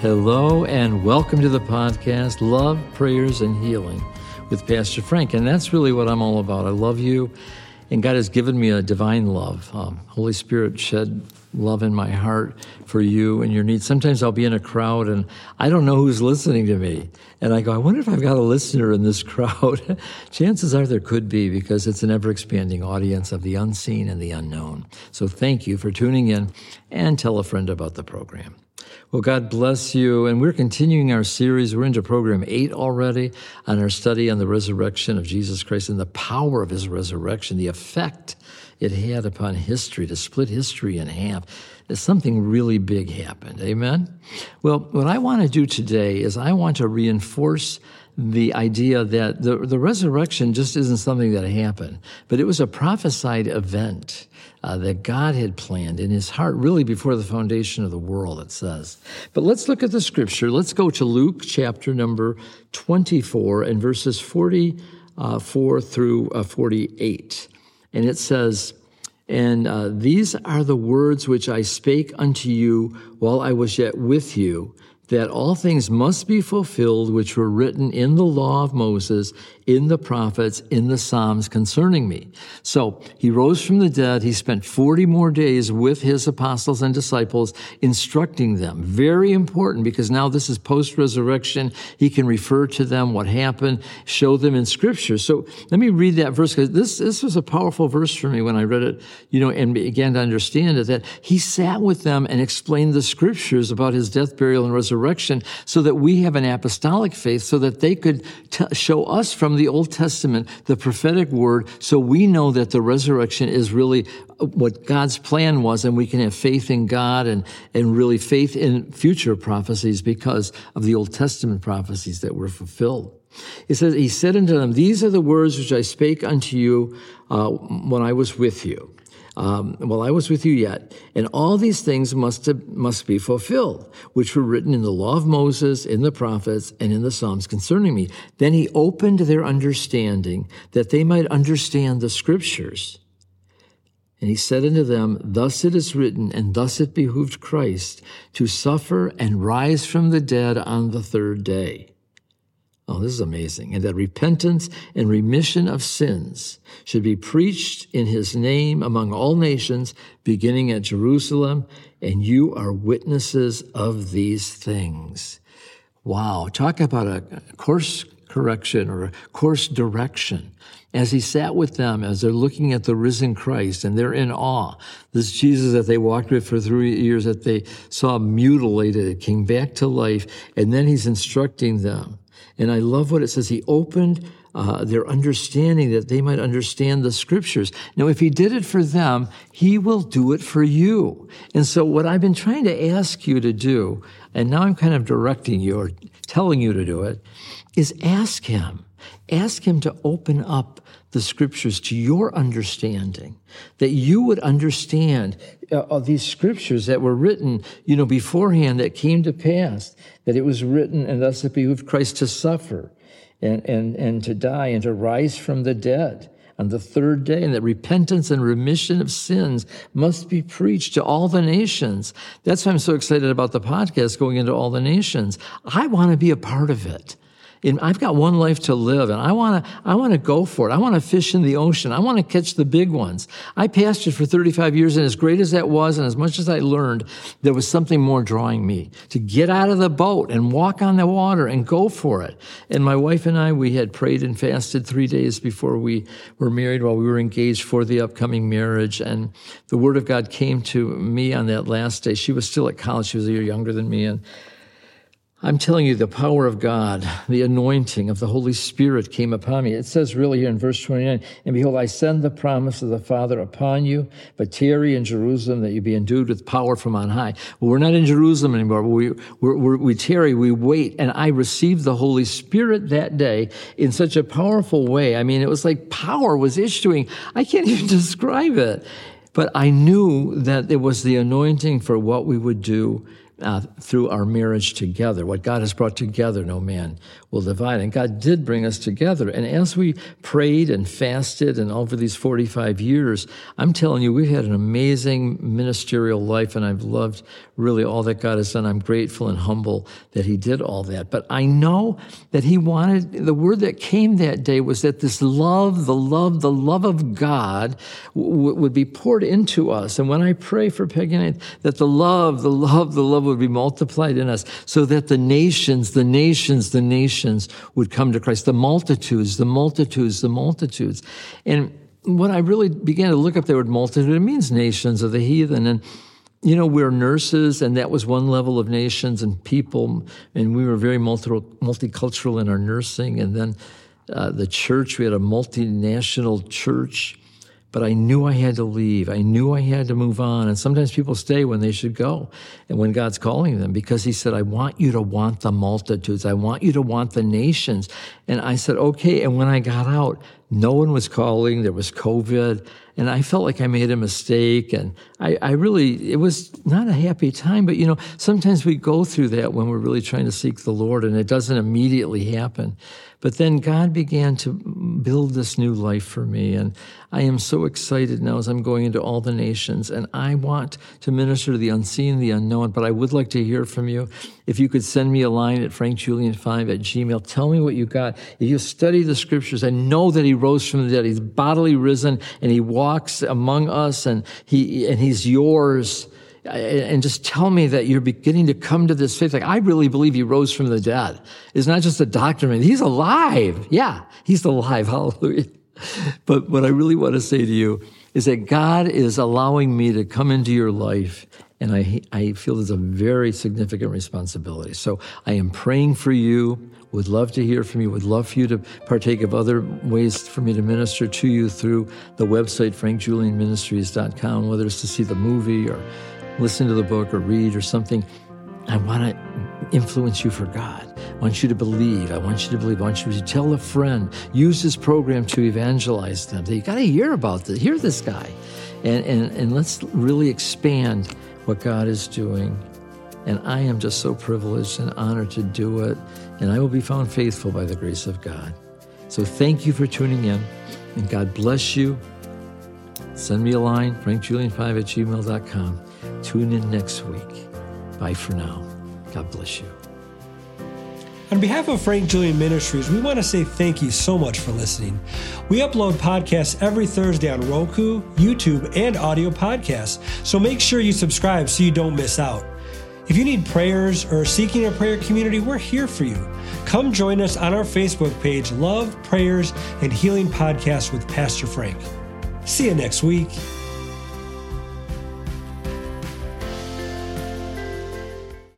Hello, and welcome to the podcast Love, Prayers, and Healing with Pastor Frank. And that's really what I'm all about. I love you, and God has given me a divine love. Um, Holy Spirit shed love in my heart for you and your needs. Sometimes I'll be in a crowd and I don't know who's listening to me. And I go, I wonder if I've got a listener in this crowd. Chances are there could be because it's an ever expanding audience of the unseen and the unknown. So thank you for tuning in and tell a friend about the program. Well, God bless you. And we're continuing our series. We're into program eight already on our study on the resurrection of Jesus Christ and the power of his resurrection, the effect it had upon history to split history in half. Something really big happened. Amen? Well, what I want to do today is I want to reinforce the idea that the, the resurrection just isn't something that happened, but it was a prophesied event uh, that God had planned in his heart, really before the foundation of the world, it says. But let's look at the scripture. Let's go to Luke chapter number 24 and verses 44 through uh, 48. And it says, and uh, these are the words which I spake unto you while I was yet with you, that all things must be fulfilled which were written in the law of Moses, in the prophets, in the Psalms concerning me. So he rose from the dead. He spent 40 more days with his apostles and disciples, instructing them. Very important because now this is post resurrection. He can refer to them what happened, show them in scripture. So let me read that verse because this, this was a powerful verse for me when I read it, you know, and began to understand it that he sat with them and explained the scriptures about his death, burial, and resurrection so that we have an apostolic faith so that they could t- show us from the Old Testament, the prophetic word, so we know that the resurrection is really what God's plan was, and we can have faith in God and, and really faith in future prophecies because of the Old Testament prophecies that were fulfilled. It says, He said unto them, These are the words which I spake unto you uh, when I was with you um, while I was with you yet, and all these things must, have, must be fulfilled, which were written in the law of Moses, in the prophets, and in the Psalms concerning me. Then he opened their understanding that they might understand the scriptures. And he said unto them, Thus it is written, and thus it behooved Christ to suffer and rise from the dead on the third day Oh, this is amazing. And that repentance and remission of sins should be preached in his name among all nations, beginning at Jerusalem, and you are witnesses of these things. Wow. Talk about a course correction or a course direction. As he sat with them, as they're looking at the risen Christ and they're in awe, this Jesus that they walked with for three years that they saw mutilated, came back to life, and then he's instructing them and I love what it says. He opened uh, their understanding that they might understand the scriptures. Now, if he did it for them, he will do it for you. And so, what I've been trying to ask you to do, and now I'm kind of directing you or telling you to do it, is ask him. Ask him to open up the scriptures to your understanding, that you would understand uh, these scriptures that were written, you know, beforehand that came to pass, that it was written and thus it behooved Christ to suffer and, and, and to die and to rise from the dead on the third day, and that repentance and remission of sins must be preached to all the nations. That's why I'm so excited about the podcast going into all the nations. I want to be a part of it. I've got one life to live and I want to, I want to go for it. I want to fish in the ocean. I want to catch the big ones. I pastored for 35 years and as great as that was and as much as I learned, there was something more drawing me to get out of the boat and walk on the water and go for it. And my wife and I, we had prayed and fasted three days before we were married while we were engaged for the upcoming marriage. And the word of God came to me on that last day. She was still at college. She was a year younger than me. And I'm telling you, the power of God, the anointing of the Holy Spirit came upon me. It says really here in verse 29, and behold, I send the promise of the Father upon you, but tarry in Jerusalem that you be endued with power from on high. Well, we're not in Jerusalem anymore. We, we we tarry, we wait, and I received the Holy Spirit that day in such a powerful way. I mean, it was like power was issuing. I can't even describe it. But I knew that it was the anointing for what we would do uh, through our marriage together. What God has brought together, no man will divide. And God did bring us together. And as we prayed and fasted and over these 45 years, I'm telling you, we've had an amazing ministerial life and I've loved really all that God has done. I'm grateful and humble that He did all that. But I know that He wanted, the word that came that day was that this love, the love, the love of God w- would be poured into us. And when I pray for Peggy and I, that the love, the love, the love would be multiplied in us so that the nations, the nations, the nations would come to Christ. The multitudes, the multitudes, the multitudes. And when I really began to look up the word multitude, it means nations of the heathen. And you know, we're nurses, and that was one level of nations and people, and we were very multi- multicultural in our nursing. And then uh, the church, we had a multinational church but I knew I had to leave. I knew I had to move on. And sometimes people stay when they should go and when God's calling them because He said, I want you to want the multitudes. I want you to want the nations. And I said, okay. And when I got out, no one was calling. There was COVID. And I felt like I made a mistake. And I, I really, it was not a happy time. But, you know, sometimes we go through that when we're really trying to seek the Lord and it doesn't immediately happen. But then God began to build this new life for me. And I am so excited now as I'm going into all the nations. And I want to minister to the unseen, the unknown. But I would like to hear from you. If you could send me a line at frankjulian5 at gmail, tell me what you got. If you study the scriptures and know that he rose from the dead, he's bodily risen and he walks among us and he, and he's yours and just tell me that you're beginning to come to this faith. Like, I really believe he rose from the dead. It's not just a doctrine. He's alive. Yeah, he's alive. Hallelujah. But what I really want to say to you is that God is allowing me to come into your life. And I, I feel there's a very significant responsibility. So I am praying for you. Would love to hear from you. Would love for you to partake of other ways for me to minister to you through the website, frankjulianministries.com, whether it's to see the movie or listen to the book or read or something. I want to influence you for God. I want you to believe. I want you to believe. I want you to tell a friend. Use this program to evangelize them. You got to hear about this. Hear this guy, and and and let's really expand what God is doing. And I am just so privileged and honored to do it. And I will be found faithful by the grace of God. So thank you for tuning in, and God bless you. Send me a line, frankjulian5 at gmail.com. Tune in next week. Bye for now. God bless you. On behalf of Frank Julian Ministries, we want to say thank you so much for listening. We upload podcasts every Thursday on Roku, YouTube, and audio podcasts, so make sure you subscribe so you don't miss out. If you need prayers or seeking a prayer community, we're here for you. Come join us on our Facebook page, Love, Prayers, and Healing Podcast with Pastor Frank. See you next week.